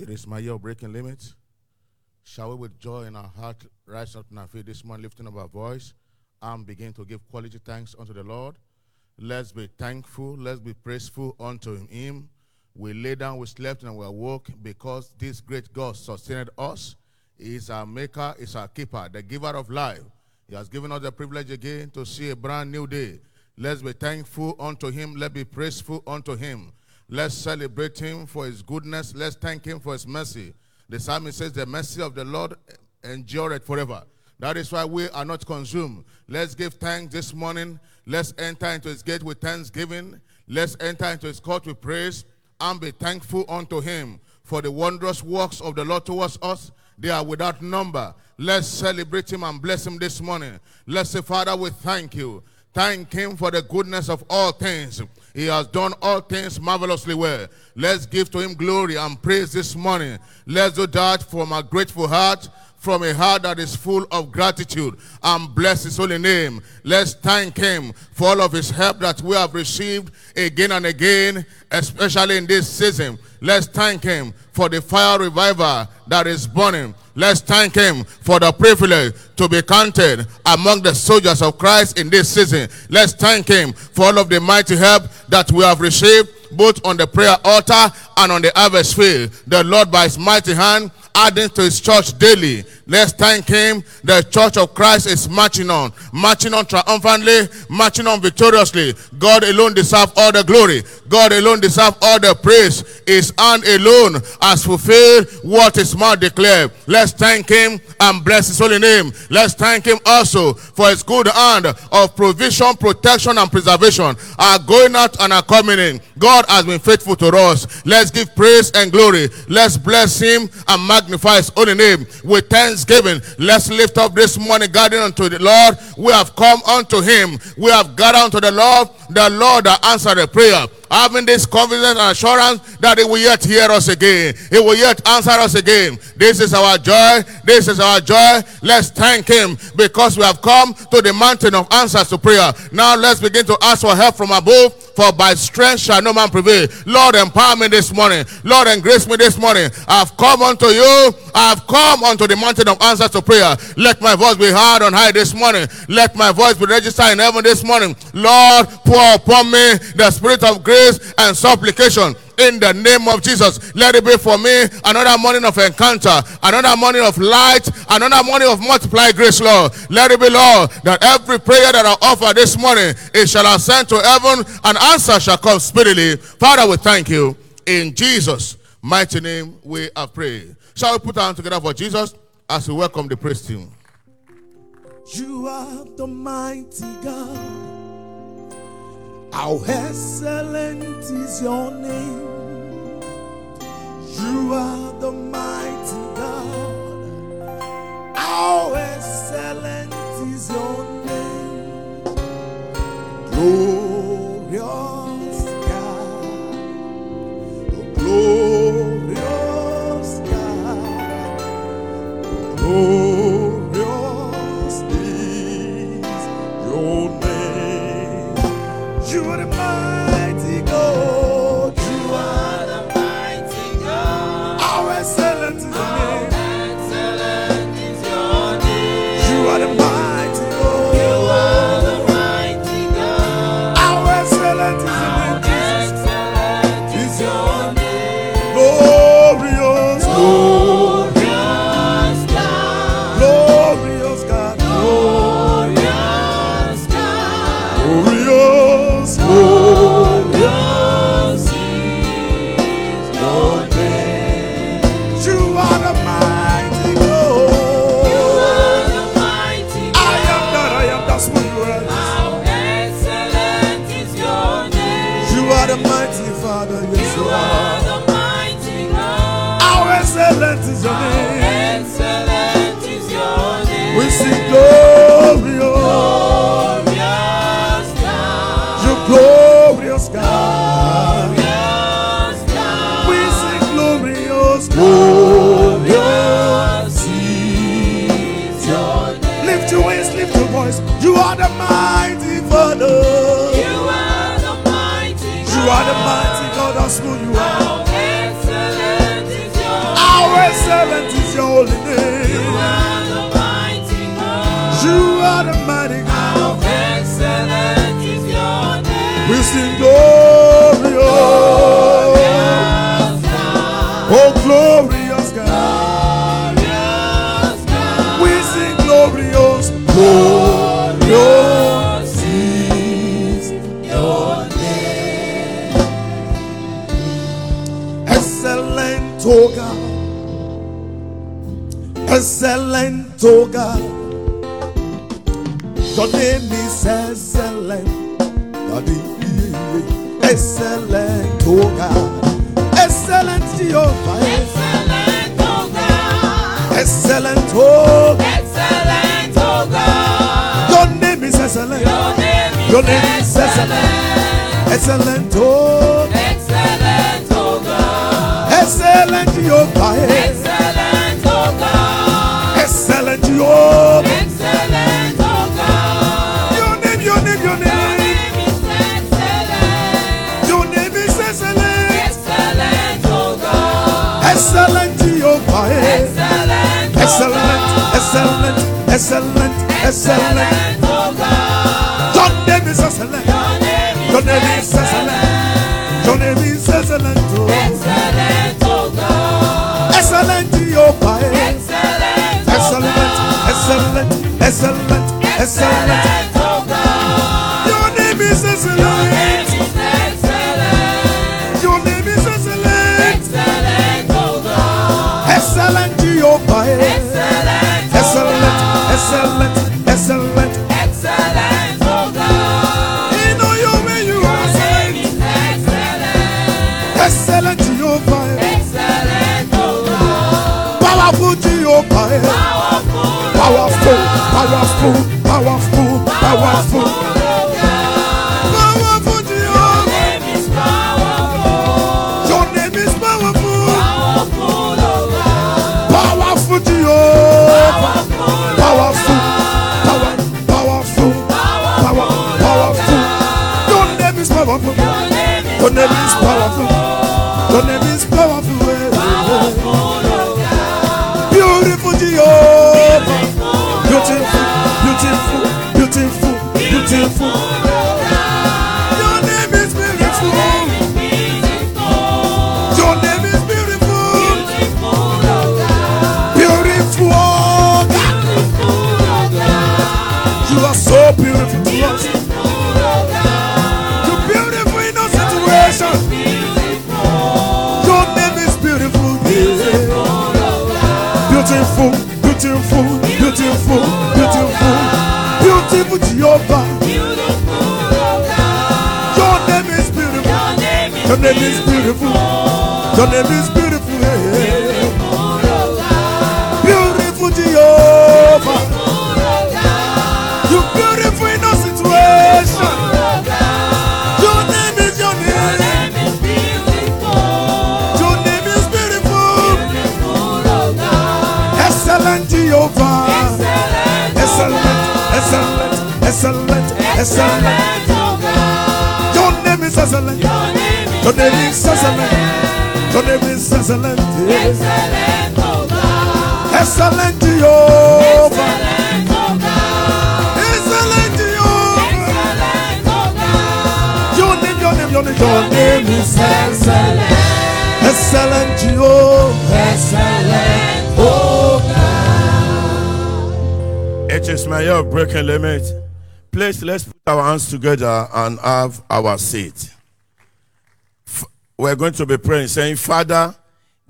It is my year of breaking limits. Shall we, with joy in our heart, rise up in our feet this morning, lifting up our voice, and begin to give quality thanks unto the Lord? Let's be thankful. Let's be praiseful unto Him. We lay down, we slept, and we awoke because this great God sustained us. He is our maker, He is our keeper, the giver of life. He has given us the privilege again to see a brand new day. Let's be thankful unto Him. Let's be praiseful unto Him. Let's celebrate Him for His goodness. Let's thank Him for His mercy. The psalmist says, The mercy of the Lord endureth forever. That is why we are not consumed. Let's give thanks this morning. Let's enter into His gate with thanksgiving. Let's enter into His court with praise and be thankful unto Him for the wondrous works of the Lord towards us. They are without number. Let's celebrate Him and bless Him this morning. Let's say, Father, we thank you. Thank Him for the goodness of all things. He has done all things marvelously well. Let's give to Him glory and praise this morning. Let's do that from a grateful heart, from a heart that is full of gratitude, and bless His holy name. Let's thank Him for all of His help that we have received again and again, especially in this season. Let's thank Him for the fire revival that is burning. Let's thank him for the privilege to be counted among the soldiers of Christ in this season. Let's thank him for all of the mighty help that we have received both on the prayer altar and on the harvest field. The Lord by his mighty hand adding to his church daily. Let's thank him. The church of Christ is marching on, marching on triumphantly, marching on victoriously. God alone deserves all the glory. God alone deserves all the praise. His hand alone has fulfilled what his mouth declared. Let's thank him and bless his holy name. Let's thank him also for his good hand of provision, protection, and preservation. Our going out and our coming in. God has been faithful to us. Let's give praise and glory. Let's bless him and magnify his holy name with thanksgiving. Let's lift up this morning gathering unto the Lord. We have come unto him. We have gathered unto the Lord, the Lord that answered the prayer having this confidence and assurance that he will yet hear us again. He will yet answer us again. This is our joy. This is our joy. Let's thank him because we have come to the mountain of answers to prayer. Now let's begin to ask for help from above. For by strength shall no man prevail. Lord, empower me this morning. Lord, embrace me this morning. I've come unto you. I've come unto the mountain of answers to prayer. Let my voice be heard on high this morning. Let my voice be registered in heaven this morning. Lord, pour upon me the spirit of grace and supplication in the name of Jesus. Let it be for me another morning of encounter, another morning of light, another morning of multiplied grace, Lord. Let it be, Lord, that every prayer that I offer this morning, it shall ascend to heaven and answer shall come speedily. Father, we thank you. In Jesus' mighty name we are praying. Shall we put our hands together for Jesus as we welcome the praise team? You are the mighty God. How excellent is your name. You are the mighty God. How excellent is your name. Name. Excellent, oh God. Excellent, Jehovah. Excellent, oh God. Excellent, oh Excellent, oh God. Your name is excellent. Your name is Your name is excellent. Excellent, oh Excellent, oh God. Excellent, Jehovah. Excellent, oh God. Excellent, Jehovah. Excellent, excellent, excellent. Your name is excellent. Your name is excellent. Your name is excellent. Oh. Excellent, oh God. Excellent, Jehovah. Excellent, Excellent, excellent, excellent, excellent. Jehovah. Powerful, Powerful, powerful, powerful, powerful. Your name is powerful. Your name is powerful. Powerful, Powerful, Jehovah. Powerful, Powerful, powerful, powerful. Your name is powerful. Your name is Your name is powerful. Your name is beautiful. Your name is beautiful. yeah. beautiful, Jehovah. You're beautiful in our situation. Your name is your name. Your name is beautiful. Excellent Jehovah. Excellent, Excellent, excellent, excellent. Your name is excellent. Your name is excellent. Your name is excellent. Excellent, oh God. Excellent Jehovah. Excellent, God. Jehovah. God. Your name, your name, your name, your name is Excellent, excellent Jehovah. excellent, oh It is my year breaking limit. Please, let's put our hands together and have our seat. We're going to be praying, saying, Father,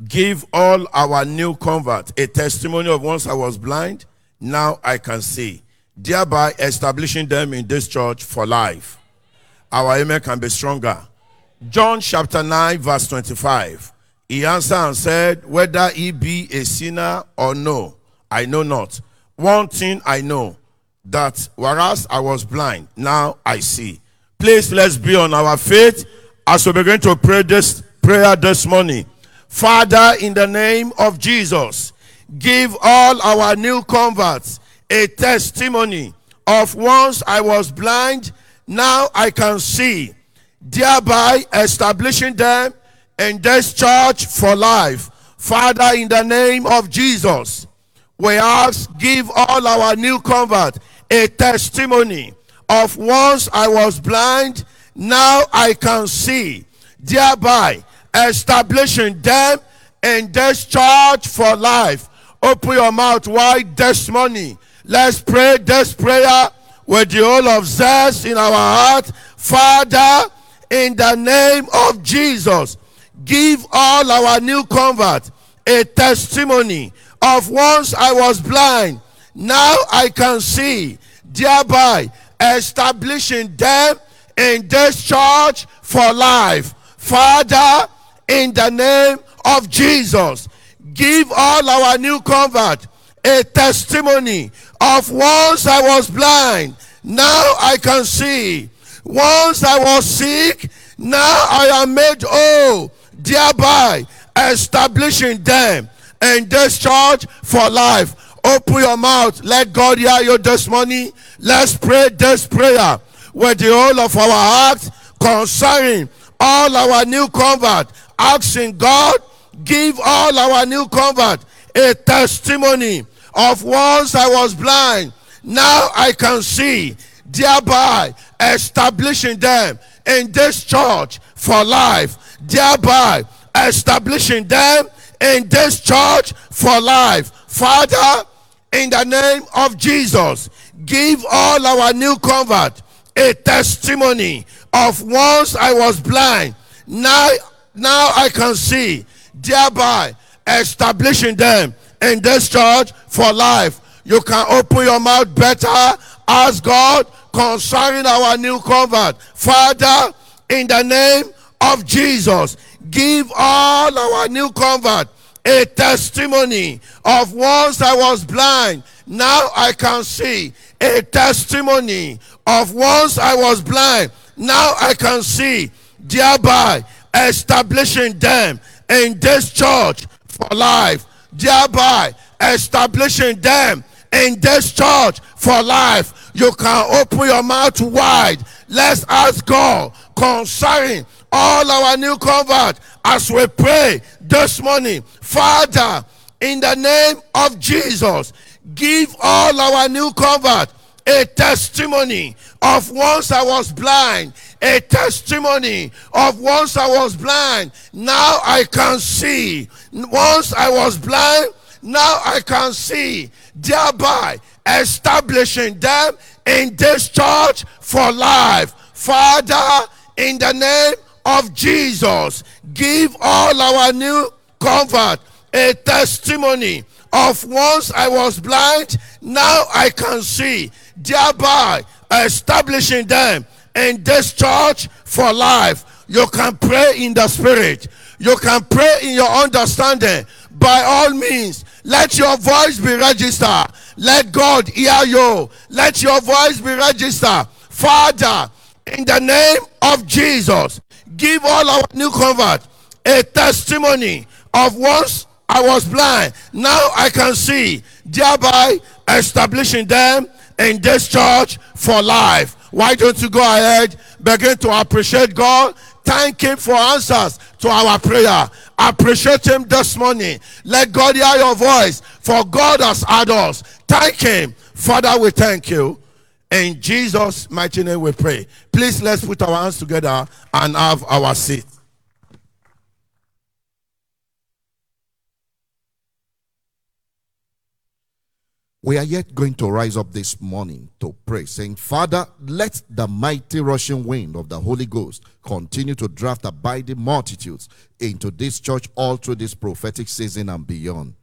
give all our new converts a testimony of once I was blind, now I can see, thereby establishing them in this church for life. Our amen can be stronger. John chapter 9, verse 25. He answered and said, Whether he be a sinner or no, I know not. One thing I know, that whereas I was blind, now I see. Please let's be on our faith as we begin to pray this prayer this morning. Father, in the name of Jesus, give all our new converts a testimony of once I was blind, now I can see, thereby establishing them in this church for life. Father, in the name of Jesus, we ask, give all our new convert a testimony of once I was blind, now I can see, thereby establishing them in this church for life. Open your mouth wide this morning. Let's pray this prayer with the whole of zest in our heart. Father, in the name of Jesus, give all our new convert a testimony of once I was blind, now I can see, thereby establishing them in this church for life. Father, in the name of Jesus, give all our new convert a testimony of once I was blind, now I can see. Once I was sick, now I am made whole, thereby establishing them in this church for life. Open your mouth. Let God hear you this morning. Let's pray this prayer with the whole of our heart concerning all our new convert. Asking God, give all our new convert a testimony of once I was blind, now I can see, thereby establishing them in this church for life, thereby establishing them in this church for life. Father, in the name of Jesus, give all our new convert a testimony of once I was blind, now, now I can see, thereby establishing them in this church for life. You can open your mouth better, ask God concerning our new convert. Father, in the name of Jesus, give all our new convert a testimony of once I was blind, now I can see. A testimony of once I was blind, now I can see. Thereby establishing them in this church for life. Thereby establishing them in this church for life. You can open your mouth wide. Let's ask God concerning all our new converts as we pray this morning. Father, in the name of Jesus, give all our new convert a testimony of once I was blind, a testimony of once I was blind, now I can see. Once I was blind, now I can see, thereby establishing them in this church for life. Father, in the name of Jesus, give all our new convert a testimony of once I was blind, now I can see, thereby establishing them in this church for life. You can pray in the spirit, you can pray in your understanding. By all means, let your voice be registered. Let God hear you. Let your voice be registered. Father, in the name of Jesus, give all our new convert a testimony of once I was blind, now I can see, thereby establishing them in this church for life. Why don't you go ahead, begin to appreciate God? Thank Him for answers to our prayer. Appreciate Him this morning. Let God hear your voice, for God has heard us. Thank Him. Father, we thank you. In Jesus' mighty name we pray. Please let's put our hands together and have our seat. We are yet going to rise up this morning to pray, saying, Father, let the mighty rushing wind of the Holy Ghost continue to draft abiding multitudes into this church all through this prophetic season and beyond.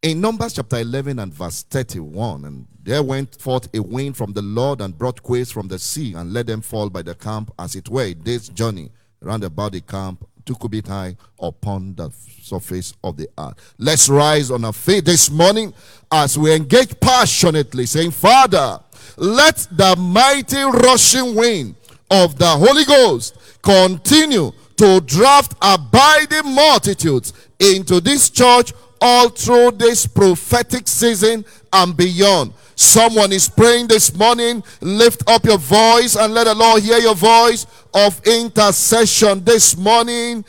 In Numbers chapter 11 and verse 31, and there went forth a wind from the Lord and brought quails from the sea and let them fall by the camp as it were day's journey round about the camp two cubit high upon the surface of the earth. Let's rise on our feet this morning as we engage passionately, saying, Father, let the mighty rushing wind of the Holy Ghost continue to draft abiding multitudes into this church all through this prophetic season and beyond. Someone is praying this morning. Lift up your voice and let the Lord hear your voice of intercession this morning.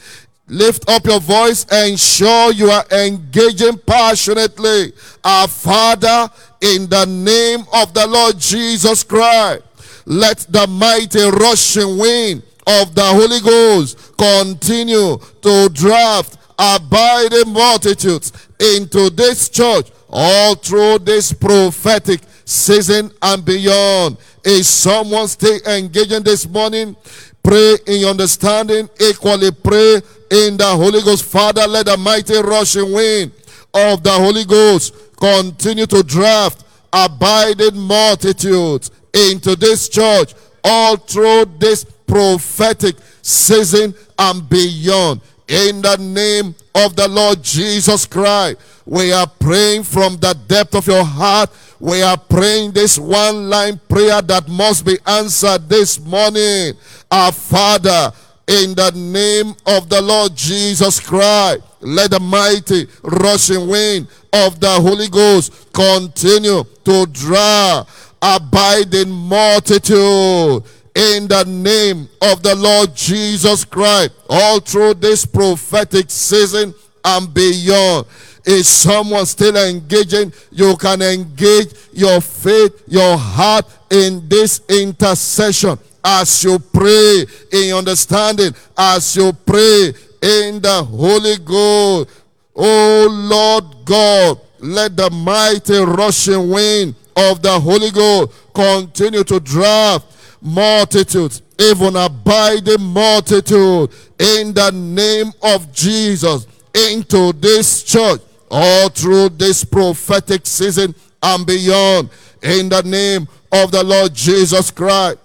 Lift up your voice, ensure you are engaging passionately. Our Father, in the name of the Lord Jesus Christ, let the mighty rushing wind of the Holy Ghost continue to draft abiding multitudes into this church all through this prophetic season and beyond. Is someone still engaging this morning? Pray in understanding, equally pray in the Holy Ghost. Father, let the mighty rushing wind of the Holy Ghost continue to draft abiding multitudes into this church all through this prophetic season and beyond. In the name of the Lord Jesus Christ, we are praying from the depth of your heart. We are praying this one line prayer that must be answered this morning. Our Father, in the name of the Lord Jesus Christ. Let the mighty rushing wind of the Holy Ghost continue to draw abiding multitude in the name of the Lord Jesus Christ all through this prophetic season and beyond. Is someone still engaging? You can engage your faith, your heart in this intercession as you pray in understanding, as you pray in the Holy Ghost. Oh Lord God, let the mighty rushing wind of the Holy Ghost continue to draft multitudes, even abiding multitude in the name of Jesus into this church all through this prophetic season and beyond in the name of the Lord Jesus Christ.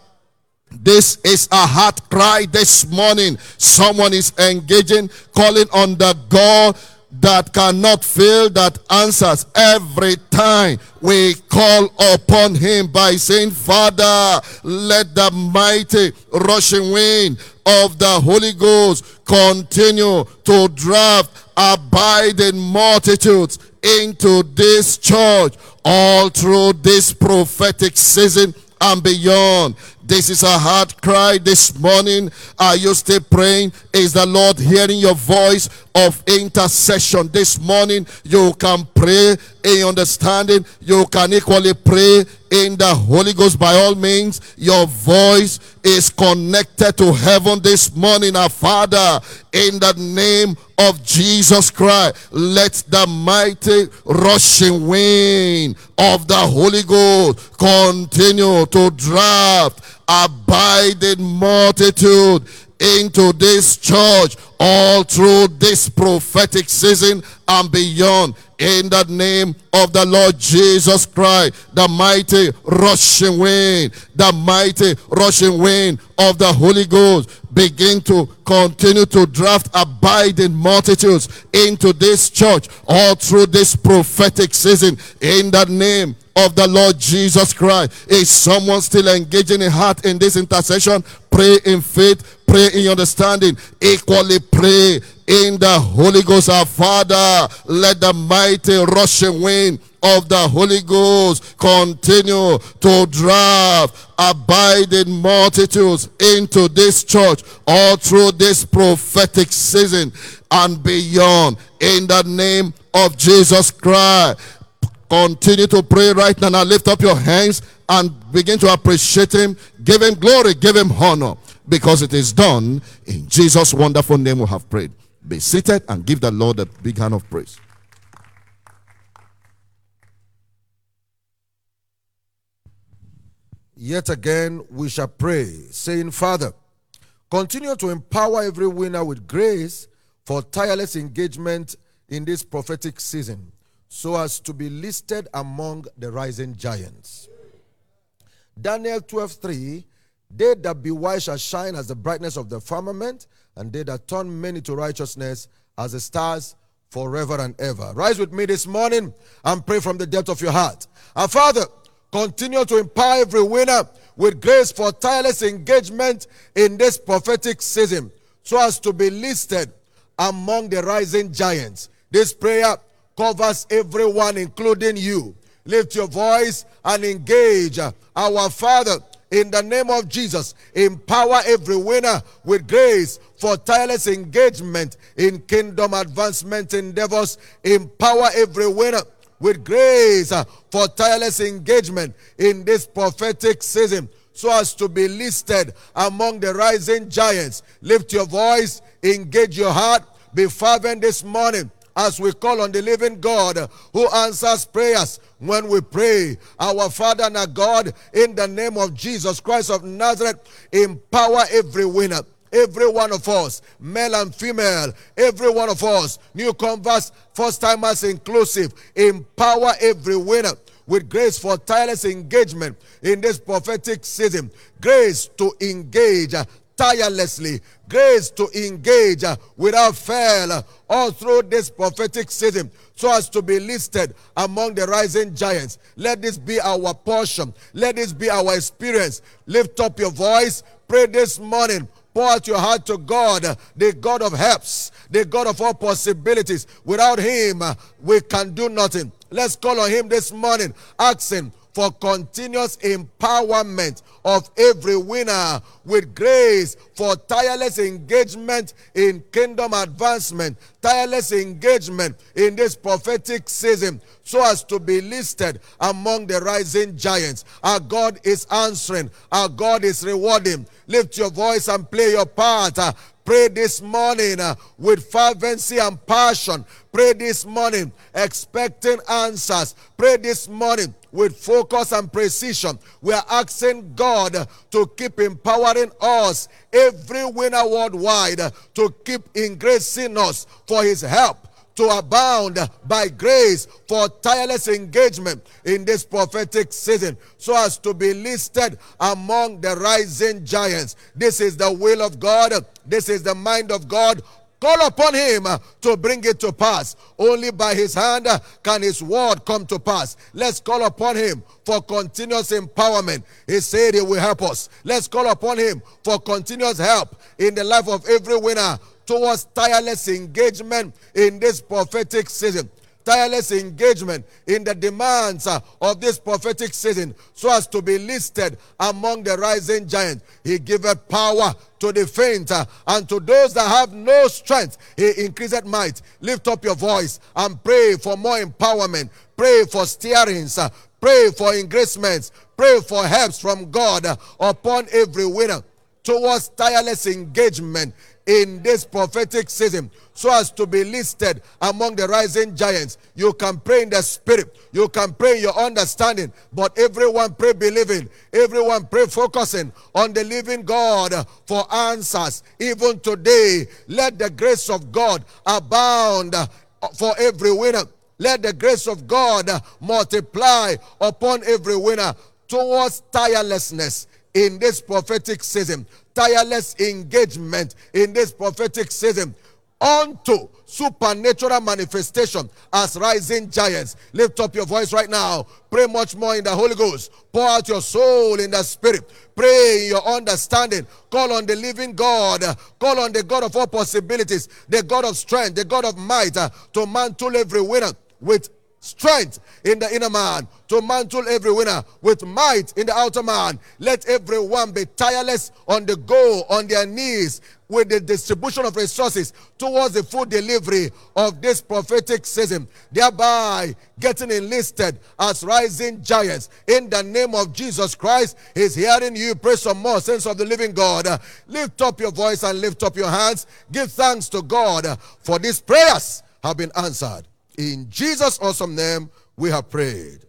This is a heart cry this morning. Someone is engaging, calling on the God that cannot fail, that answers every time we call upon him by saying, Father, let the mighty rushing wind of the Holy Ghost continue to draft abiding multitudes into this church all through this prophetic season and beyond. This is a heart cry this morning. Are you still praying? Is the Lord hearing your voice of intercession this morning? You can pray in understanding. You can equally pray in the Holy Ghost by all means. Your voice is connected to heaven this morning, our Father, in the name of Jesus Christ. Let the mighty rushing wind of the Holy Ghost continue to draft abiding multitude into this church all through this prophetic season and beyond in the name of the Lord Jesus Christ, the mighty rushing wind, the mighty rushing wind of the Holy Ghost begin to continue to draft abiding multitudes into this church all through this prophetic season in the name of the Lord Jesus Christ. Is someone still engaging in heart in this intercession? Pray in faith, pray in understanding, equally pray in the Holy Ghost. Our Father, let the mighty rushing wind of the Holy Ghost continue to drive abiding multitudes into this church all through this prophetic season and beyond in the name of Jesus Christ. Continue to pray right now. Now lift up your hands and begin to appreciate him. Give him glory, give him honor because it is done in Jesus' wonderful name we have prayed. Be seated and give the Lord a big hand of praise. Yet again, we shall pray, saying, Father, continue to empower every winner with grace for tireless engagement in this prophetic season so as to be listed among the rising giants. Daniel 12:3 They that be wise shall shine as the brightness of the firmament, and they that turn many to righteousness as the stars forever and ever. Rise with me this morning and pray from the depth of your heart. Our Father, continue to empower every winner with grace for tireless engagement in this prophetic season so as to be listed among the rising giants. This prayer covers everyone, including you. Lift your voice and engage. Our Father, in the name of Jesus. Empower every winner with grace for tireless engagement in kingdom advancement endeavors. Empower every winner with grace uh, for tireless engagement in this prophetic season so as to be listed among the rising giants. Lift your voice, engage your heart, be fervent this morning as we call on the living God who answers prayers when we pray. Our Father and our God, in the name of Jesus Christ of Nazareth, empower every winner. Every one of us, male and female, every one of us, new converts, first timers inclusive, empower every winner with grace for tireless engagement in this prophetic season. Grace to engage tirelessly, grace to engage uh, without fail uh, all through this prophetic season so as to be listed among the rising giants. Let this be our portion. Let this be our experience. Lift up your voice. Pray this morning. Pour out your heart to God, uh, the God of helps, the God of all possibilities. Without Him, we can do nothing. Let's call on Him this morning, asking for continuous empowerment of every winner with grace for tireless engagement in kingdom advancement, tireless engagement in this prophetic season, so as to be listed among the rising giants. Our God is answering, our God is rewarding. Lift your voice and play your part. Uh, Pray this morning uh, with fervency and passion. Pray this morning expecting answers. Pray this morning with focus and precision. We are asking God to keep empowering us, every winner worldwide, to keep increasing us for his help to abound by grace for tireless engagement in this prophetic season so as to be listed among the rising giants. This is the will of God. This is the mind of God. Call upon him to bring it to pass. Only by his hand can his word come to pass. Let's call upon him for continuous empowerment. He said he will help us. Let's call upon him for continuous help in the life of every winner towards tireless engagement in this prophetic season. Tireless engagement in the demands uh, of this prophetic season so as to be listed among the rising giants. He giveth power to the faint uh, and to those that have no strength. He increased might. Lift up your voice and pray for more empowerment. Pray for steerings. Uh, pray for engracements. Pray for helps from God upon every winner towards tireless engagement in this prophetic season so as to be listed among the rising giants. You can pray in the spirit, you can pray in your understanding, but everyone pray believing, everyone pray focusing on the living God for answers. Even today, let the grace of God abound for every winner. Let the grace of God multiply upon every winner towards tirelessness in this prophetic season tireless engagement in this prophetic season unto supernatural manifestation as rising giants. Lift up your voice right now. Pray much more in the Holy Ghost. Pour out your soul in the Spirit. Pray in your understanding. Call on the living God. Call on the God of all possibilities, the God of strength, the God of might uh, to mantle every winner with strength in the inner man, to mantle every winner with might in the outer man. Let everyone be tireless on the go, on their knees, with the distribution of resources towards the full delivery of this prophetic season, thereby getting enlisted as rising giants. In the name of Jesus Christ, He's hearing you. Pray some more, sense of the living God. lift up your voice and lift up your hands. Give thanks to God for these prayers have been answered. In Jesus' awesome name, we have prayed.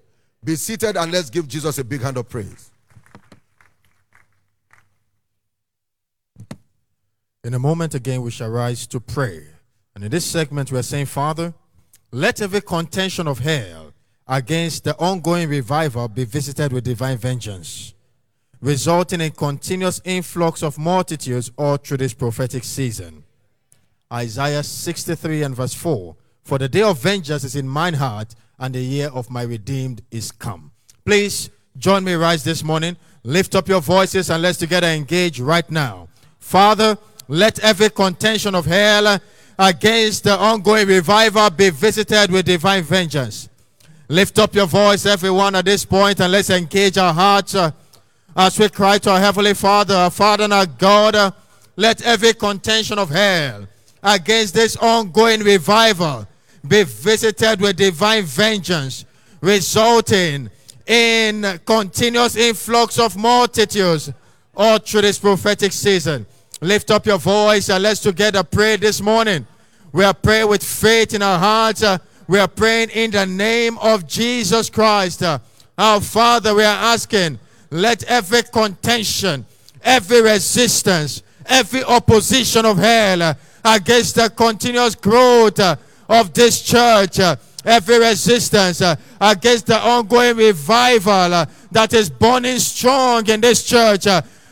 Be seated and let's give Jesus a big hand of praise. In a moment again, we shall rise to pray. And in this segment, we are saying, Father, let every contention of hell against the ongoing revival be visited with divine vengeance, resulting in continuous influx of multitudes all through this prophetic season. Isaiah 63 and verse 4 For the day of vengeance is in mine heart, and the year of my redeemed is come. Please join me rise this morning. Lift up your voices and let's together engage right now. Father, let every contention of hell against the ongoing revival be visited with divine vengeance. Lift up your voice, everyone, at this point, and let's engage our hearts uh, as we cry to our Heavenly Father, our Father and our God, uh, let every contention of hell against this ongoing revival be visited with divine vengeance, resulting in continuous influx of multitudes all through this prophetic season. Lift up your voice and let's together pray this morning. We are praying with faith in our hearts. Uh, we are praying in the name of Jesus Christ. Uh, our Father, we are asking, let every contention, every resistance, every opposition of hell uh, against the continuous growth of this church, uh, every resistance uh, against the ongoing revival uh, that is burning strong in this church,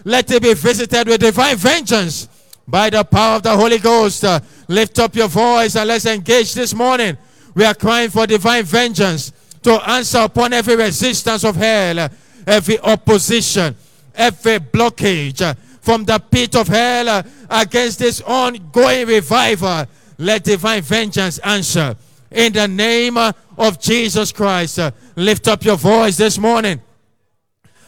let it be visited with divine vengeance by the power of the Holy Ghost. Lift up your voice and let's engage this morning. We are crying for divine vengeance to answer upon every resistance of hell, every opposition, every blockage from the pit of hell against this ongoing revival. Let divine vengeance answer. In the name uh, of Jesus Christ, uh, lift up your voice this morning.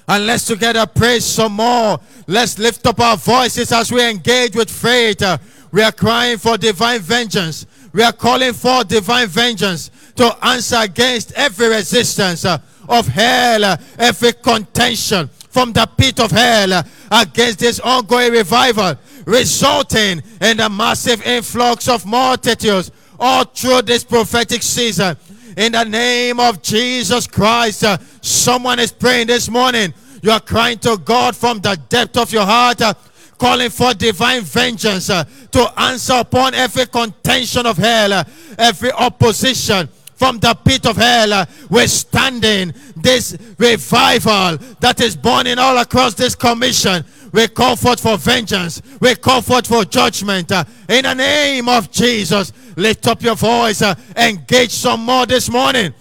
And let's together praise some more. Let's lift up our voices as we engage with faith. Uh, we are crying for divine vengeance. We are calling for divine vengeance to answer against every resistance of hell, every contention from the pit of hell against this ongoing revival, resulting in a massive influx of multitudes all through this prophetic season. In the name of Jesus Christ, uh, someone is praying this morning. You are crying to God from the depth of your heart, uh, calling for divine vengeance uh, to answer upon every contention of hell, uh, every opposition from the pit of hell, We're standing this revival that is burning all across this commission. We call forth for vengeance. We call forth for judgment. uh, in the name of Jesus, lift up your voice. uh, engage some more this morning.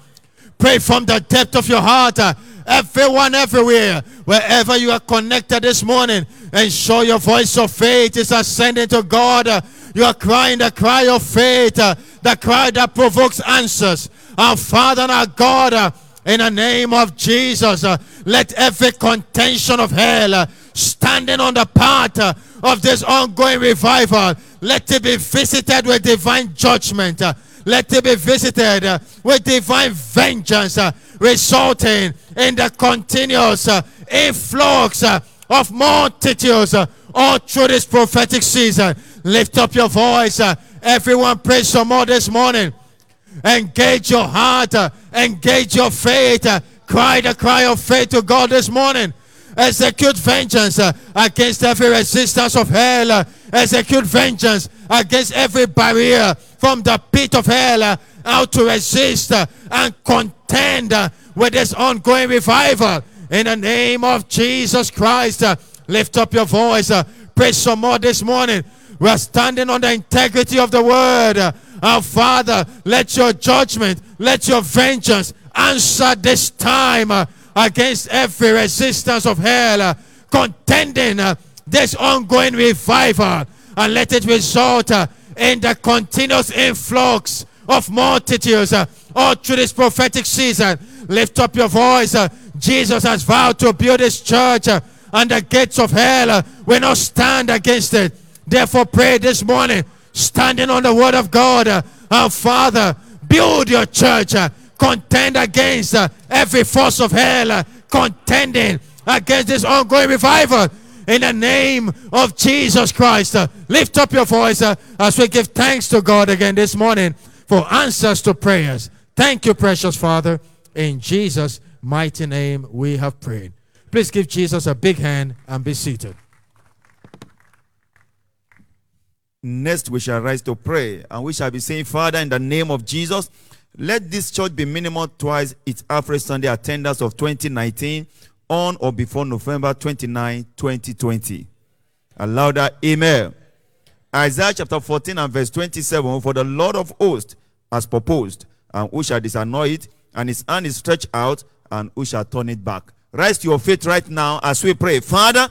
Pray from the depth of your heart. uh, everyone, everywhere, wherever you are connected this morning, and show your voice of faith is ascending to God. You are crying the cry of faith, uh, the cry that provokes answers. Our Father and our God, uh, in the name of Jesus, uh, let every contention of hell uh, standing on the path uh, of this ongoing revival, let it be visited with divine judgment. uh, let it be visited with divine vengeance, resulting in the continuous influx of multitudes all through this prophetic season. Lift up your voice. uh, everyone, pray some more this morning. Engage your heart, uh, engage your faith, uh, cry the cry of faith to God this morning. Execute vengeance uh, against every resistance of hell. Uh, execute vengeance against every barrier from the pit of hell. Uh, how to resist and contend with this ongoing revival. In the name of Jesus Christ, lift up your voice. Pray some more this morning. We are standing on the integrity of the word. Our Father, let your judgment, let your vengeance answer this time uh, against every resistance of hell, uh, contending uh, this ongoing revival, and let it result in the continuous influx of multitudes all through this prophetic season. Lift up your voice. Jesus has vowed to build his church, and the gates of hell will not stand against it. Therefore, pray this morning, standing on the word of God, uh, our Father, build your church, uh, contend against uh, every force of hell, uh, contending against this ongoing revival. In the name of Jesus Christ, uh, lift up your voice uh, as we give thanks to God again this morning for answers to prayers. Thank you, precious Father. In Jesus' mighty name, we have prayed. Please give Jesus a big hand and be seated. Next, we shall rise to pray, and we shall be saying, Father, in the name of Jesus, let this church be minimum twice its average Sunday attendance of 2019 on or before November 29, 2020. A louder amen. Isaiah chapter 14 and verse 27 For the Lord of hosts has proposed, and who shall disannul it? And his hand is stretched out, and who shall turn it back? Rise to your feet right now as we pray. Father,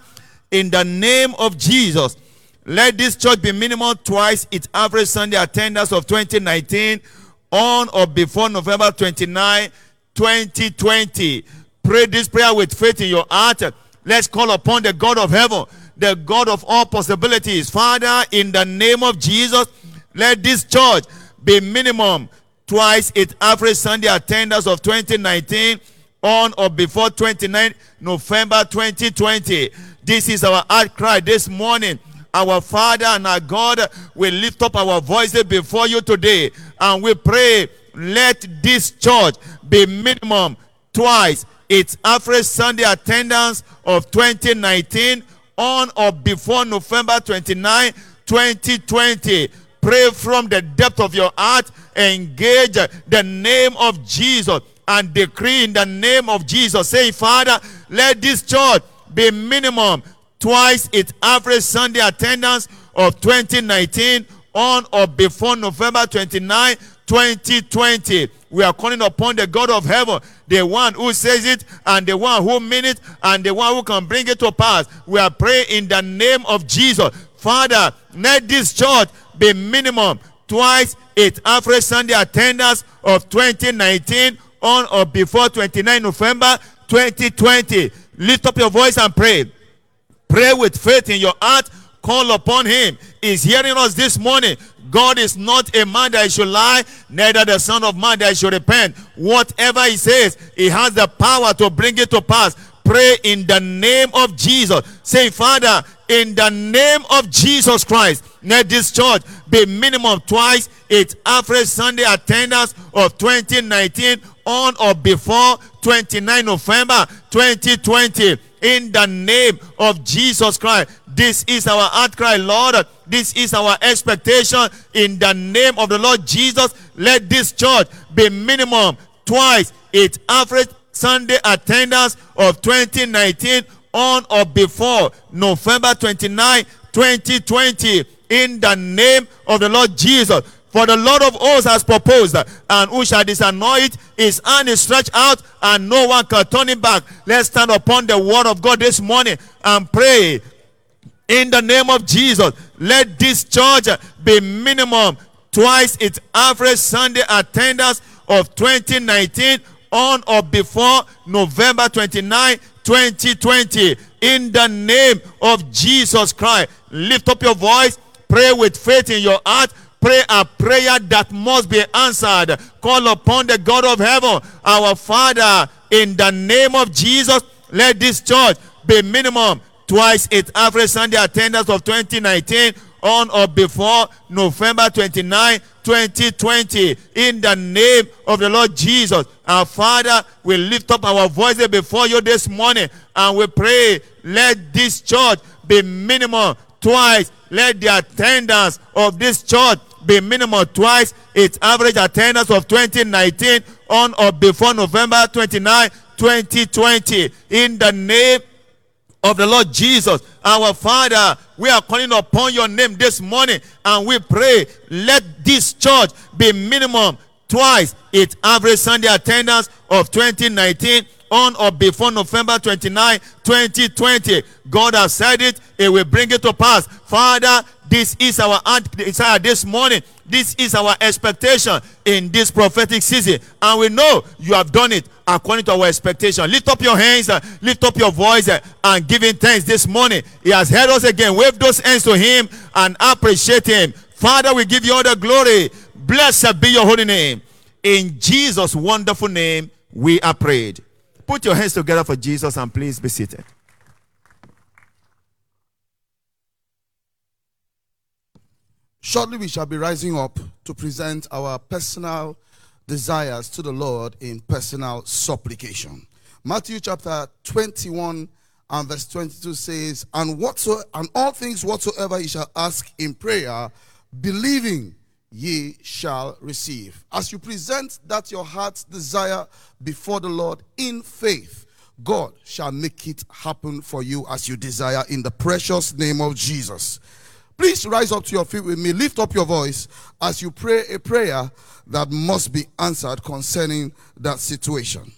in the name of Jesus, let this church be minimum twice its average Sunday attendance of 2019 on or before November 29, 2020. Pray this prayer with faith in your heart. Let's call upon the God of heaven, the God of all possibilities. Father, in the name of Jesus, let this church be minimum twice its average Sunday attendance of 2019 on or before 29 November 2020. This is our outcry this morning. Our Father and our God, we lift up our voices before you today and we pray, let this church be minimum twice its average Sunday attendance of 2019 on or before November 29, 2020. Pray from the depth of your heart, engage the name of Jesus and decree in the name of Jesus. Say, Father, let this church be minimum twice its average Sunday attendance of 2019 on or before November 29, 2020. We are calling upon the God of heaven, the one who says it and the one who means it and the one who can bring it to pass. We are praying in the name of Jesus. Father, let this church be minimum twice its average Sunday attendance of 2019 on or before 29 November 2020. Lift up your voice and pray. Pray with faith in your heart. Call upon him. He's hearing us this morning. God is not a man that should lie, neither the son of man that should repent. Whatever he says, he has the power to bring it to pass. Pray in the name of Jesus. Say, Father, in the name of Jesus Christ, let this church be minimum twice its average Sunday attendance of 2019 on or before 29 November 2020 in the name of Jesus Christ. This is our outcry, Lord. This is our expectation in the name of the Lord Jesus. Let this church be minimum twice its average Sunday attendance of 2019 on or before November 29, 2020 in the name of the Lord Jesus. For the Lord of hosts has proposed, and who shall disanoint his hand is stretched out, and no one can turn it back. Let's stand upon the word of God this morning and pray in the name of Jesus. Let this church be minimum twice its average Sunday attendance of 2019 on or before November 29, 2020. In the name of Jesus Christ, lift up your voice, pray with faith in your heart. Pray a prayer that must be answered. Call upon the God of heaven, our Father, in the name of Jesus. Let this church be minimum twice its average Sunday attendance of 2019 on or before November 29, 2020. In the name of the Lord Jesus, our Father, we lift up our voices before you this morning and we pray, let this church be minimum twice. Let the attendance of this church be minimum twice its average attendance of 2019 on or before November 29, 2020. In the name of the Lord Jesus, our Father, we are calling upon your name this morning and we pray, let this church be minimum twice its average Sunday attendance of 2019 on or before November 29, 2020. God has said it, He will bring it to pass. Father, this is our desire this morning. This is our expectation in this prophetic season. And we know you have done it according to our expectation. Lift up your hands, uh, lift up your voice, uh, and give him thanks this morning. He has heard us again. Wave those hands to him and appreciate him. Father, we give you all the glory. Blessed be your holy name. In Jesus' wonderful name, we are prayed. Put your hands together for Jesus and please be seated. Shortly, we shall be rising up to present our personal desires to the Lord in personal supplication. Matthew chapter 21 and verse 22 says, And whatsoever, and all things whatsoever ye shall ask in prayer, believing ye shall receive. As you present that your heart's desire before the Lord in faith, God shall make it happen for you as you desire in the precious name of Jesus. Please rise up to your feet with me. Lift up your voice as you pray a prayer that must be answered concerning that situation.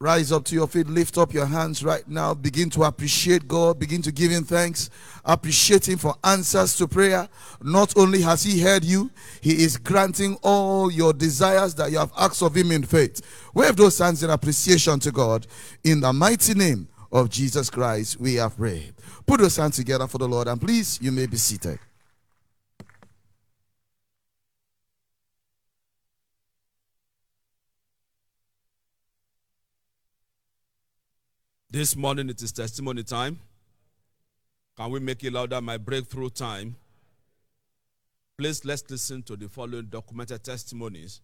Rise up to your feet, lift up your hands right now. Begin to appreciate God, begin to give Him thanks. Appreciate Him for answers to prayer. Not only has He heard you, He is granting all your desires that you have asked of Him in faith. Wave those hands in appreciation to God. In the mighty name of Jesus Christ, we have prayed. Put those hands together for the Lord, and please, you may be seated. This morning it is testimony time. Can we make it louder? My breakthrough time. Please let's listen to the following documented testimonies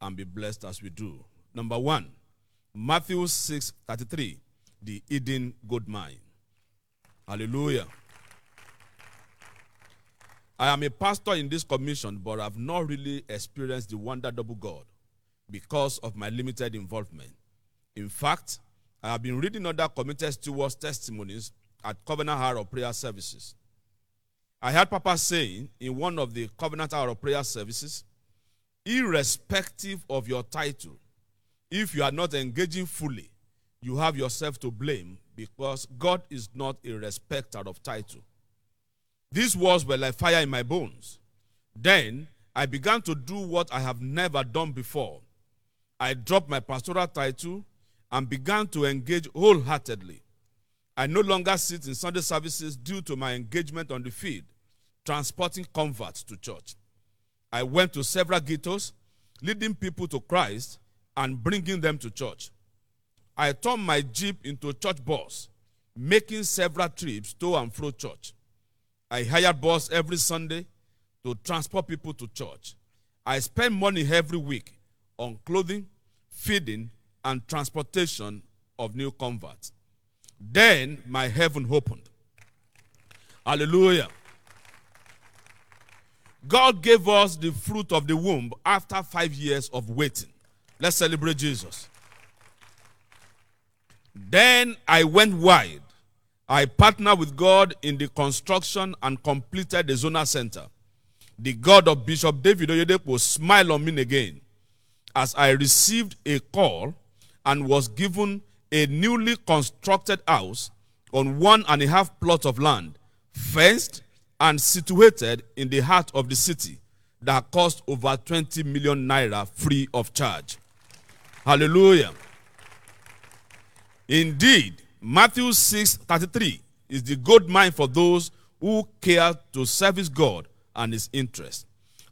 and be blessed as we do. Number one, Matthew 6 33, the Eden gold mine. Hallelujah. I am a pastor in this commission, but I've not really experienced the wonder double God because of my limited involvement. In fact, I have been reading other committed stewards' testimonies at Covenant Hour of Prayer services. I heard Papa saying in one of the Covenant Hour of Prayer services, irrespective of your title, if you are not engaging fully, you have yourself to blame because God is not a respecter of title. These words were like fire in my bones. Then I began to do what I have never done before. I dropped my pastoral title and began to engage wholeheartedly. I no longer sit in Sunday services due to my engagement on the field, transporting converts to church. I went to several ghettos, leading people to Christ and bringing them to church. I turned my jeep into a church bus, making several trips to and fro church. I hired bus every Sunday to transport people to church. I spend money every week on clothing, feeding, and transportation of new converts. Then my heaven opened. Hallelujah. God gave us the fruit of the womb after five years of waiting. Let's celebrate Jesus. Then I went wide. I partnered with God in the construction and completed the Zona Center. The God of Bishop David Oyedepo smiled on me again as I received a call and was given a newly constructed house on one and a half plot of land, fenced and situated in the heart of the city that cost over 20 million naira free of charge. Hallelujah. Indeed, Matthew 6 33 is the gold mine for those who care to service God and his interest.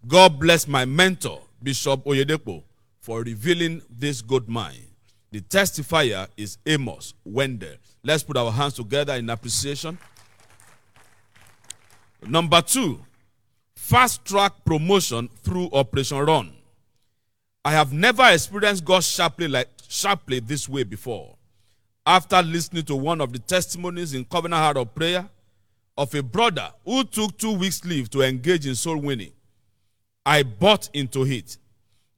God bless my mentor, Bishop Oyedepo, for revealing this gold mine. The testifier is Amos Wendell. Let's put our hands together in appreciation. Number two, fast track promotion through Operation Run. I have never experienced God sharply like sharply this way before. After listening to one of the testimonies in Covenant Hour of Prayer of a brother who took two weeks leave to engage in soul winning, I bought into it.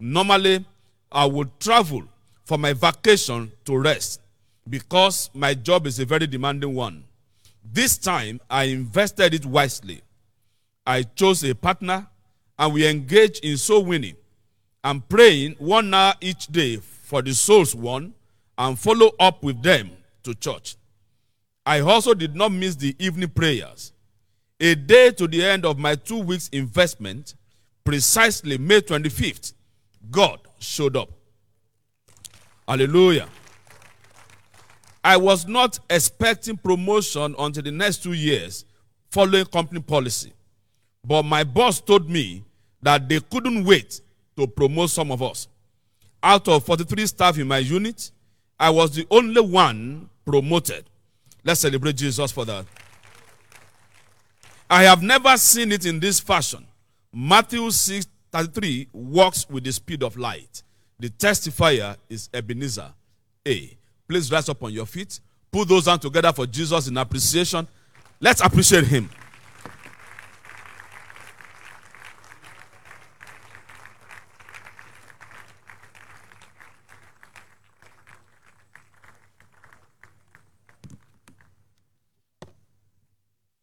Normally, I would travel for my vacation to rest because my job is a very demanding one. This time, I invested it wisely. I chose a partner and we engaged in soul winning and praying one hour each day for the souls won and follow up with them to church. I also did not miss the evening prayers. A day to the end of my two weeks investment, precisely May 25th, God showed up. Hallelujah. I was not expecting promotion until the next two years following company policy. But my boss told me that they couldn't wait to promote some of us. Out of 43 staff in my unit, I was the only one promoted. Let's celebrate Jesus for that. I have never seen it in this fashion. Matthew 6 33 walks with the speed of light. The testifier is Ebenezer A. Please rise up on your feet. Put those hands together for Jesus in appreciation. Let's appreciate him.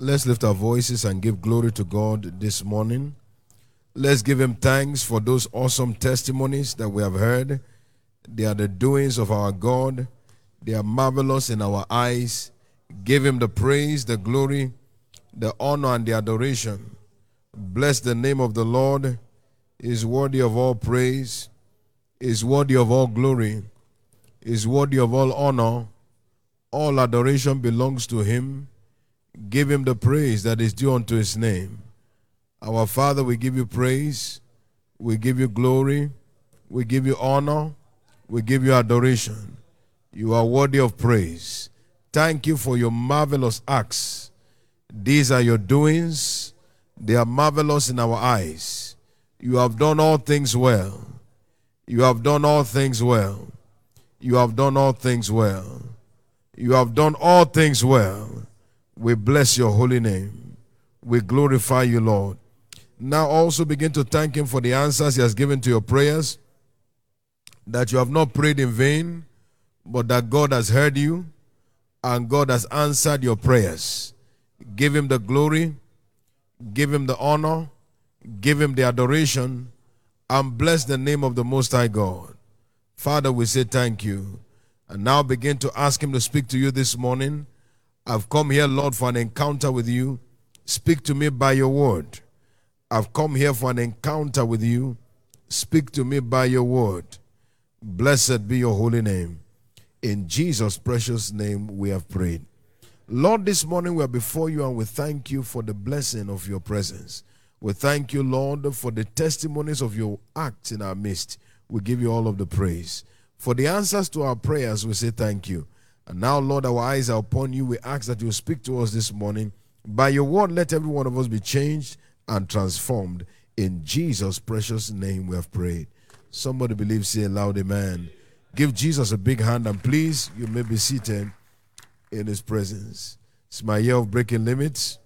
Let's lift our voices and give glory to God this morning. Let's give Him thanks for those awesome testimonies that we have heard. They are the doings of our God, They are marvelous in our eyes. Give him the praise, the glory, the honor, and the adoration. Bless the name of the Lord. He is worthy of all praise, is worthy of all glory, is worthy of all honor. All adoration belongs to him. Give him the praise that is due unto his name. Our Father, we give you praise, we give you glory, we give you honor, we give you adoration. You are worthy of praise. Thank you for your marvelous acts. These are your doings, they are marvelous in our eyes. You have done all things well. You have done all things well. You have done all things well. You have done all things well. We bless your holy name. We glorify you, Lord. Now also begin to thank Him for the answers He has given to your prayers. That you have not prayed in vain, but that God has heard you and God has answered your prayers. Give Him the glory, give Him the honor, give Him the adoration, and bless the name of the Most High God. Father, we say thank you. And now begin to ask Him to speak to you this morning. I've come here, Lord, for an encounter with you. Speak to me by your word. I've come here for an encounter with you. Speak to me by your word. Blessed be your holy name. In Jesus' precious name, we have prayed. Lord, this morning we are before you and we thank you for the blessing of your presence. We thank you, Lord, for the testimonies of your acts in our midst. We give you all of the praise. For the answers to our prayers, we say thank you. And now, Lord, our eyes are upon you. We ask that you speak to us this morning. By your word, let every one of us be changed and transformed. In Jesus' precious name, we have prayed. Somebody believes, say aloud, Amen. Give Jesus a big hand, and please, you may be seated in his presence. It's my year of breaking limits.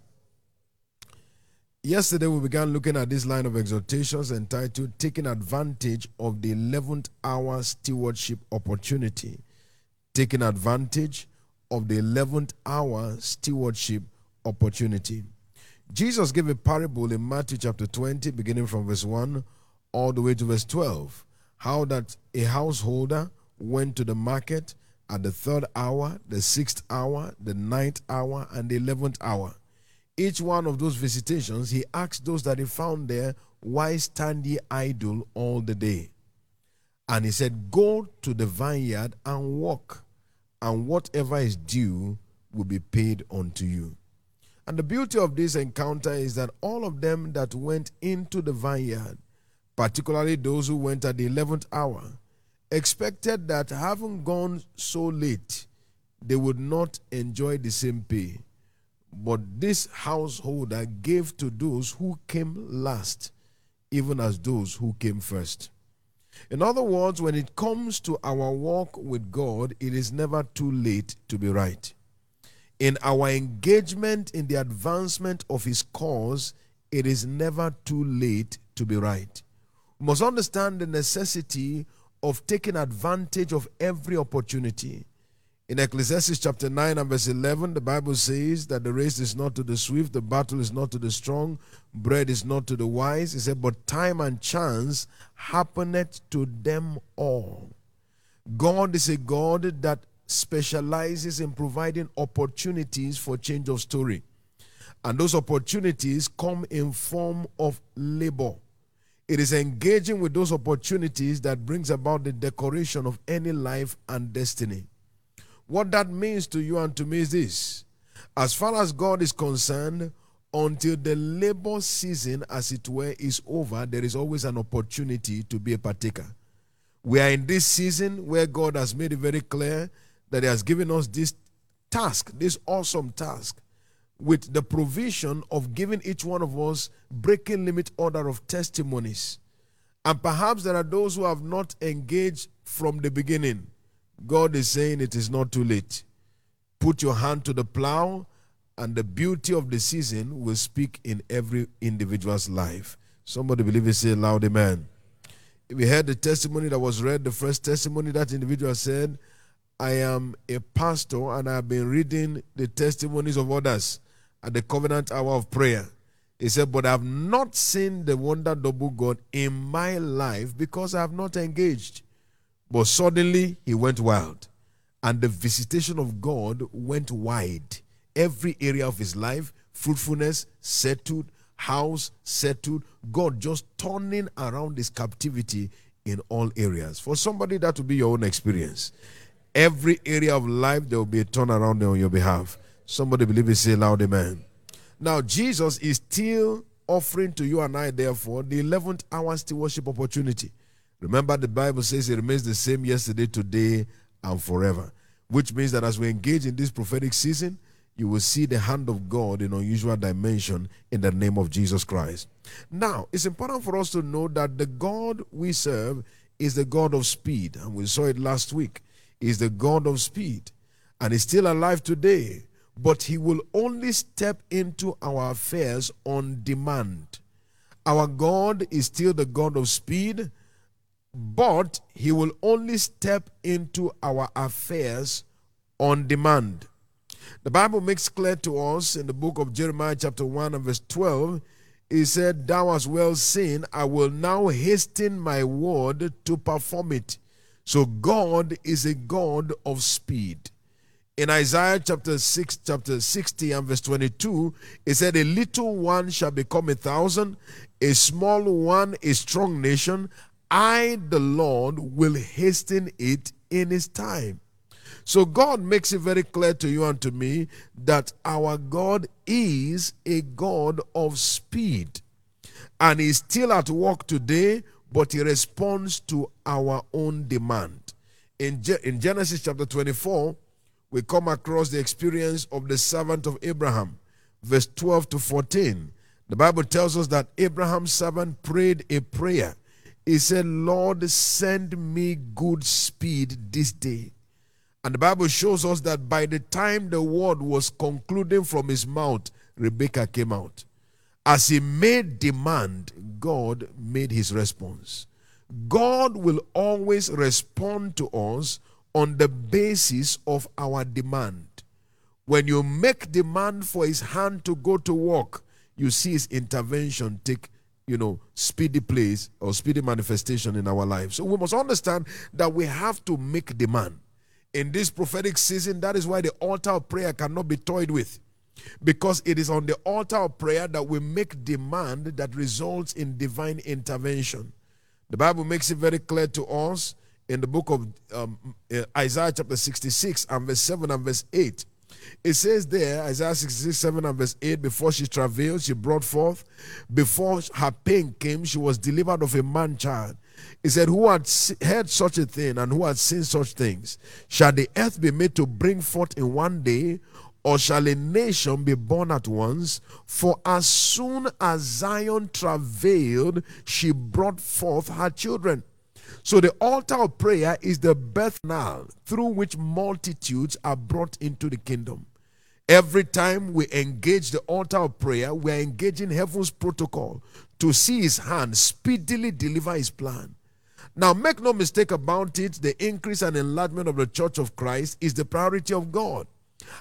Yesterday, we began looking at this line of exhortations entitled Taking Advantage of the 11th Hour Stewardship Opportunity. Taking advantage of the 11th hour stewardship opportunity. Jesus gave a parable in Matthew chapter 20, beginning from verse 1 all the way to verse 12. How that a householder went to the market at the third hour, the sixth hour, the ninth hour, and the eleventh hour. Each one of those visitations, he asked those that he found there, Why stand ye idle all the day? And he said, Go to the vineyard and walk, and whatever is due will be paid unto you. And the beauty of this encounter is that all of them that went into the vineyard, particularly those who went at the 11th hour, expected that having gone so late, they would not enjoy the same pay. But this householder gave to those who came last, even as those who came first. In other words, when it comes to our walk with God, it is never too late to be right. In our engagement in the advancement of His cause, it is never too late to be right. We must understand the necessity of taking advantage of every opportunity. In Ecclesiastes chapter 9 and verse 11, the Bible says that the race is not to the swift, the battle is not to the strong, bread is not to the wise. He said, but time and chance happeneth to them all. God is a God that specializes in providing opportunities for change of story. And those opportunities come in form of labor. It is engaging with those opportunities that brings about the decoration of any life and destiny. What that means to you and to me is this as far as God is concerned, until the labor season, as it were, is over, there is always an opportunity to be a partaker. We are in this season where God has made it very clear that He has given us this task, this awesome task, with the provision of giving each one of us breaking limit order of testimonies. And perhaps there are those who have not engaged from the beginning. God is saying it is not too late. Put your hand to the plow, and the beauty of the season will speak in every individual's life. Somebody believe it, say loud, amen. If you heard the testimony that was read, the first testimony that individual said, I am a pastor and I've been reading the testimonies of others at the covenant hour of prayer. He said, But I've not seen the wonder double God in my life because I have not engaged. But suddenly he went wild. and the visitation of God went wide. Every area of his life, fruitfulness, settled, house, settled, God just turning around his captivity in all areas. For somebody, that will be your own experience. Every area of life, there will be a turnaround on your behalf. Somebody believe it, say loud, amen. Now, Jesus is still offering to you and I, therefore, the 11th hour worship opportunity. Remember, the Bible says it remains the same yesterday, today, and forever. Which means that as we engage in this prophetic season, you will see the hand of God in unusual dimension in the name of Jesus Christ. Now, it's important for us to know that the God we serve is the God of speed, and we saw it last week. Is the God of speed, and is still alive today, but he will only step into our affairs on demand. Our God is still the God of speed, but he will only step into our affairs on demand. The Bible makes clear to us in the book of Jeremiah, chapter 1 and verse 12, he said, Thou hast well seen, I will now hasten my word to perform it. So God is a God of speed. In Isaiah chapter 6, chapter 60 and verse 22, it said, A little one shall become a thousand, a small one a strong nation. I, the Lord, will hasten it in his time. So God makes it very clear to you and to me that our God is a God of speed. And he's still at work today, but he responds to our own demand. In, Ge- in Genesis chapter 24, we come across the experience of the servant of Abraham, verse 12 to 14. The Bible tells us that Abraham's servant prayed a prayer. He said, Lord, send me good speed this day. And the Bible shows us that by the time the word was concluding from his mouth, Rebekah came out. As he made demand, God made his response. God will always respond to us on the basis of our demand. When you make demand for his hand to go to work, you see his intervention take, you know, speedy place or speedy manifestation in our lives. So we must understand that we have to make demand. In this prophetic season, that is why the altar of prayer cannot be toyed with. Because it is on the altar of prayer that we make demand that results in divine intervention. The Bible makes it very clear to us in the book of um, uh, Isaiah chapter 66 and verse 7 and verse 8. It says there, Isaiah 66, 7 and verse 8, before she travailed, she brought forth. Before her pain came, she was delivered of a man child. He said, Who had heard such a thing and who had seen such things? Shall the earth be made to bring forth in one day, or shall a nation be born at once? For as soon as Zion travailed, she brought forth her children. So the altar of prayer is the birth now through which multitudes are brought into the kingdom. Every time we engage the altar of prayer, we are engaging heaven's protocol to see his hand speedily deliver his plan. Now, make no mistake about it, the increase and enlargement of the church of Christ is the priority of God.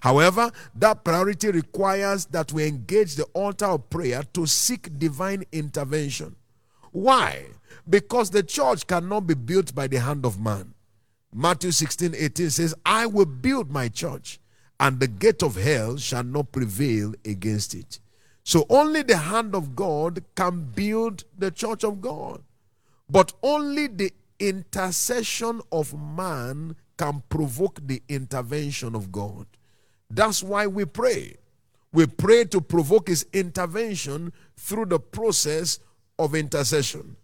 However, that priority requires that we engage the altar of prayer to seek divine intervention. Why? Because the church cannot be built by the hand of man. Matthew 16 18 says, I will build my church, and the gate of hell shall not prevail against it. So only the hand of God can build the church of God. But only the intercession of man can provoke the intervention of God. That's why we pray. We pray to provoke his intervention through the process of intercession.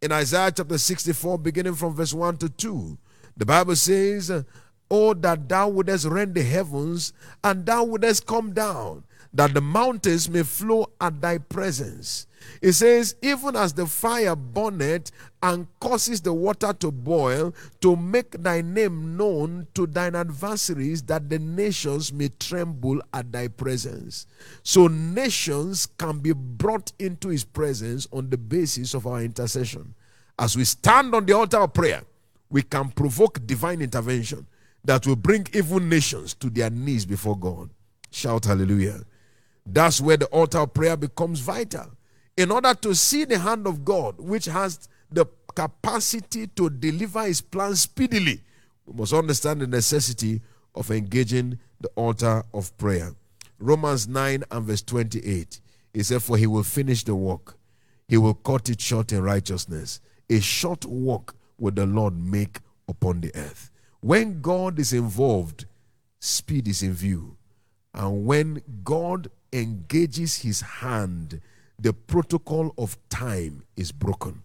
In Isaiah chapter 64, beginning from verse 1 to 2, the Bible says, Oh, that thou wouldest rend the heavens, and thou wouldest come down, that the mountains may flow at thy presence. It says, Even as the fire burneth and causes the water to boil, to make thy name known to thine adversaries, that the nations may tremble at thy presence. So, nations can be brought into his presence on the basis of our intercession. As we stand on the altar of prayer, we can provoke divine intervention that will bring even nations to their knees before God. Shout hallelujah. That's where the altar of prayer becomes vital. In order to see the hand of God, which has the capacity to deliver his plan speedily, We must understand the necessity of engaging the altar of prayer. Romans 9 and verse 28. He said, For he will finish the work, he will cut it short in righteousness. A short work will the Lord make upon the earth. When God is involved, speed is in view. And when God engages his hand, the protocol of time is broken.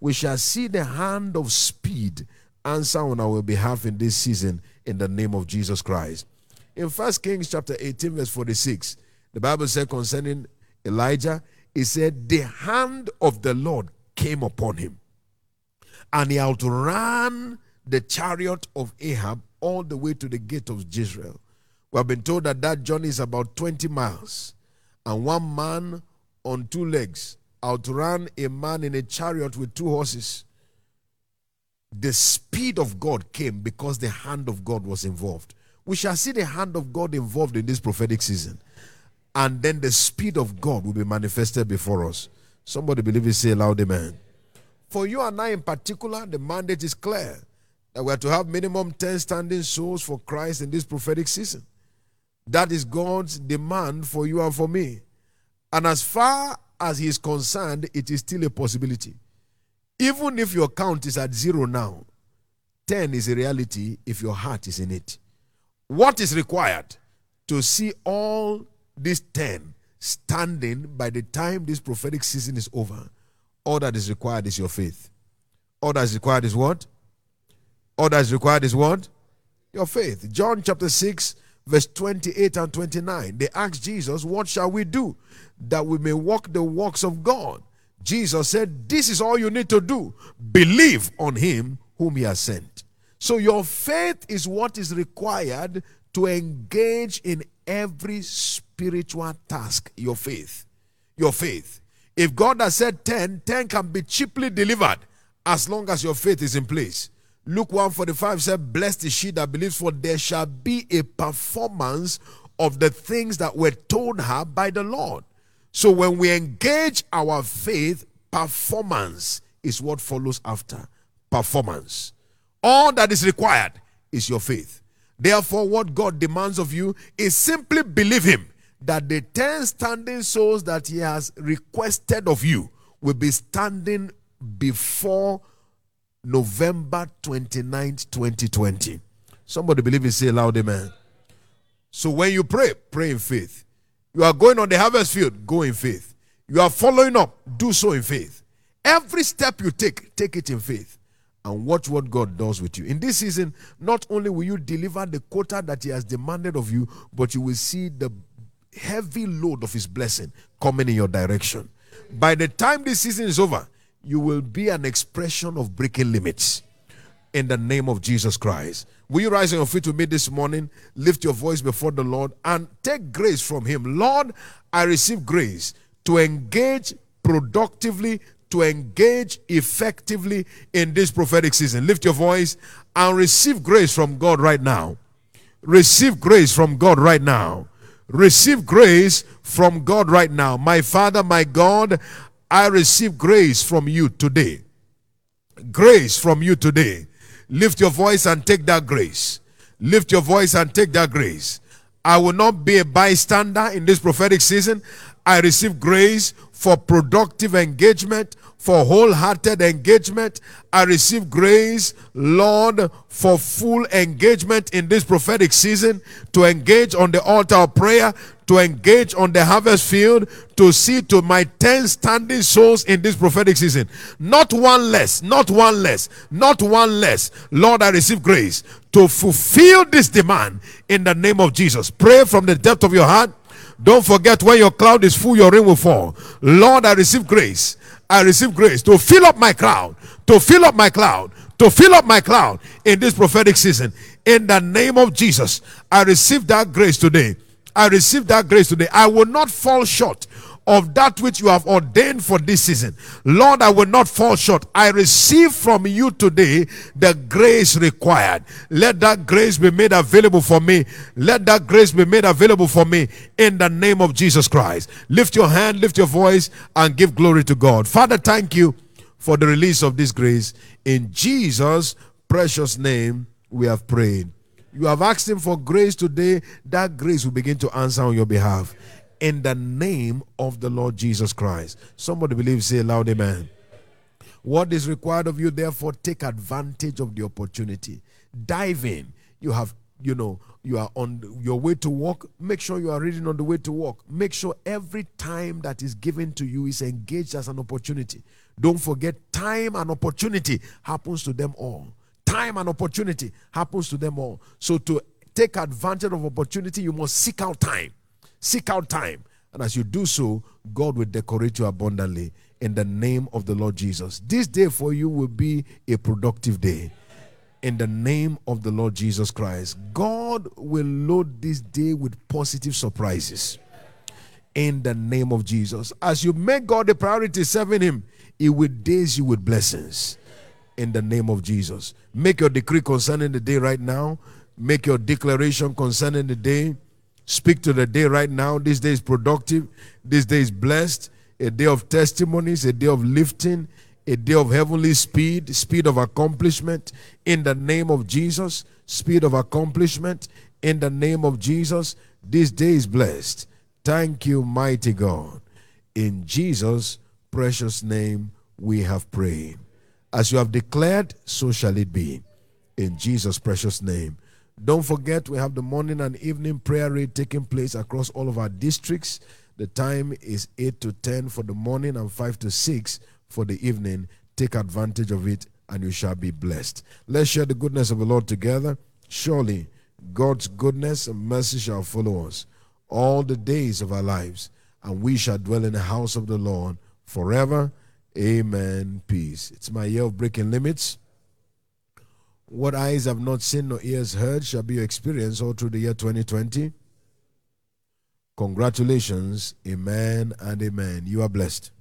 We shall see the hand of speed answer on our behalf in this season in the name of Jesus Christ. In 1 Kings chapter 18, verse 46, the Bible said concerning Elijah, it said, The hand of the Lord came upon him, and he outran the chariot of Ahab all the way to the gate of Jezreel. We have been told that that journey is about 20 miles, and one man on two legs outran a man in a chariot with two horses. The speed of God came because the hand of God was involved. We shall see the hand of God involved in this prophetic season. And then the speed of God will be manifested before us. Somebody believe it, say loud, amen. For you and I in particular, the mandate is clear that we are to have minimum 10 standing souls for Christ in this prophetic season. That is God's demand for you and for me. And as far as He is concerned, it is still a possibility. Even if your count is at zero now, 10 is a reality if your heart is in it. What is required to see all these 10 standing by the time this prophetic season is over? All that is required is your faith. All that is required is what? All that is required is what? Your faith. John chapter 6, verse 28 and 29. They asked Jesus, What shall we do that we may walk the works of God? Jesus said, This is all you need to do. Believe on him whom he has sent. So your faith is what is required to engage in every spiritual task. Your faith. Your faith. If God has said 10, 10 can be cheaply delivered as long as your faith is in place. Luke 145 said, Blessed is she that believes, for there shall be a performance of the things that were told her by the Lord. So when we engage our faith, performance is what follows after. Performance. All that is required is your faith. Therefore, what God demands of you is simply believe Him that the 10 standing souls that He has requested of you will be standing before November 29th, 2020. Somebody believe it, say loud, amen. So when you pray, pray in faith. You are going on the harvest field, go in faith. You are following up, do so in faith. Every step you take, take it in faith. And watch what God does with you. In this season, not only will you deliver the quota that He has demanded of you, but you will see the heavy load of His blessing coming in your direction. By the time this season is over, you will be an expression of breaking limits in the name of Jesus Christ. Will you rise on your feet with me this morning? Lift your voice before the Lord and take grace from Him. Lord, I receive grace to engage productively, to engage effectively in this prophetic season. Lift your voice and receive grace from God right now. Receive grace from God right now. Receive grace from God right now. My Father, my God, I receive grace from you today. Grace from you today. Lift your voice and take that grace. Lift your voice and take that grace. I will not be a bystander in this prophetic season. I receive grace for productive engagement, for wholehearted engagement. I receive grace, Lord, for full engagement in this prophetic season to engage on the altar of prayer, to engage on the harvest field, to see to my 10 standing souls in this prophetic season. Not one less, not one less, not one less. Lord, I receive grace to fulfill this demand in the name of Jesus. Pray from the depth of your heart. Don't forget when your cloud is full, your rain will fall. Lord, I receive grace. I receive grace to fill up my cloud, to fill up my cloud, to fill up my cloud in this prophetic season. In the name of Jesus, I receive that grace today. I receive that grace today. I will not fall short of that which you have ordained for this season. Lord, I will not fall short. I receive from you today the grace required. Let that grace be made available for me. Let that grace be made available for me in the name of Jesus Christ. Lift your hand, lift your voice, and give glory to God. Father, thank you for the release of this grace. In Jesus' precious name, we have prayed. You have asked Him for grace today, that grace will begin to answer on your behalf. In the name of the Lord Jesus Christ. Somebody believes, say loud, Amen. What is required of you, therefore, take advantage of the opportunity. Dive in. You have, you know, you are on your way to work. Make sure you are reading on the way to work. Make sure every time that is given to you is engaged as an opportunity. Don't forget, time and opportunity happens to them all. Time and opportunity happens to them all. So, to take advantage of opportunity, you must seek out time. Seek out time. And as you do so, God will decorate you abundantly in the name of the Lord Jesus. This day for you will be a productive day. In the name of the Lord Jesus Christ, God will load this day with positive surprises. In the name of Jesus. As you make God a priority, serving Him, He will daze you with blessings. In the name of Jesus. Make your decree concerning the day right now. Make your declaration concerning the day. Speak to the day right now. This day is productive. This day is blessed. A day of testimonies, a day of lifting, a day of heavenly speed, speed of accomplishment in the name of Jesus. Speed of accomplishment in the name of Jesus. This day is blessed. Thank you, mighty God. In Jesus' precious name, we have prayed. As you have declared, so shall it be. In Jesus' precious name. Don't forget, we have the morning and evening prayer rate taking place across all of our districts. The time is 8 to 10 for the morning and 5 to 6 for the evening. Take advantage of it and you shall be blessed. Let's share the goodness of the Lord together. Surely God's goodness and mercy shall follow us all the days of our lives, and we shall dwell in the house of the Lord forever. Amen. Peace. It's my year of breaking limits. What eyes have not seen nor ears heard shall be your experience all through the year 2020. Congratulations. Amen and amen. You are blessed.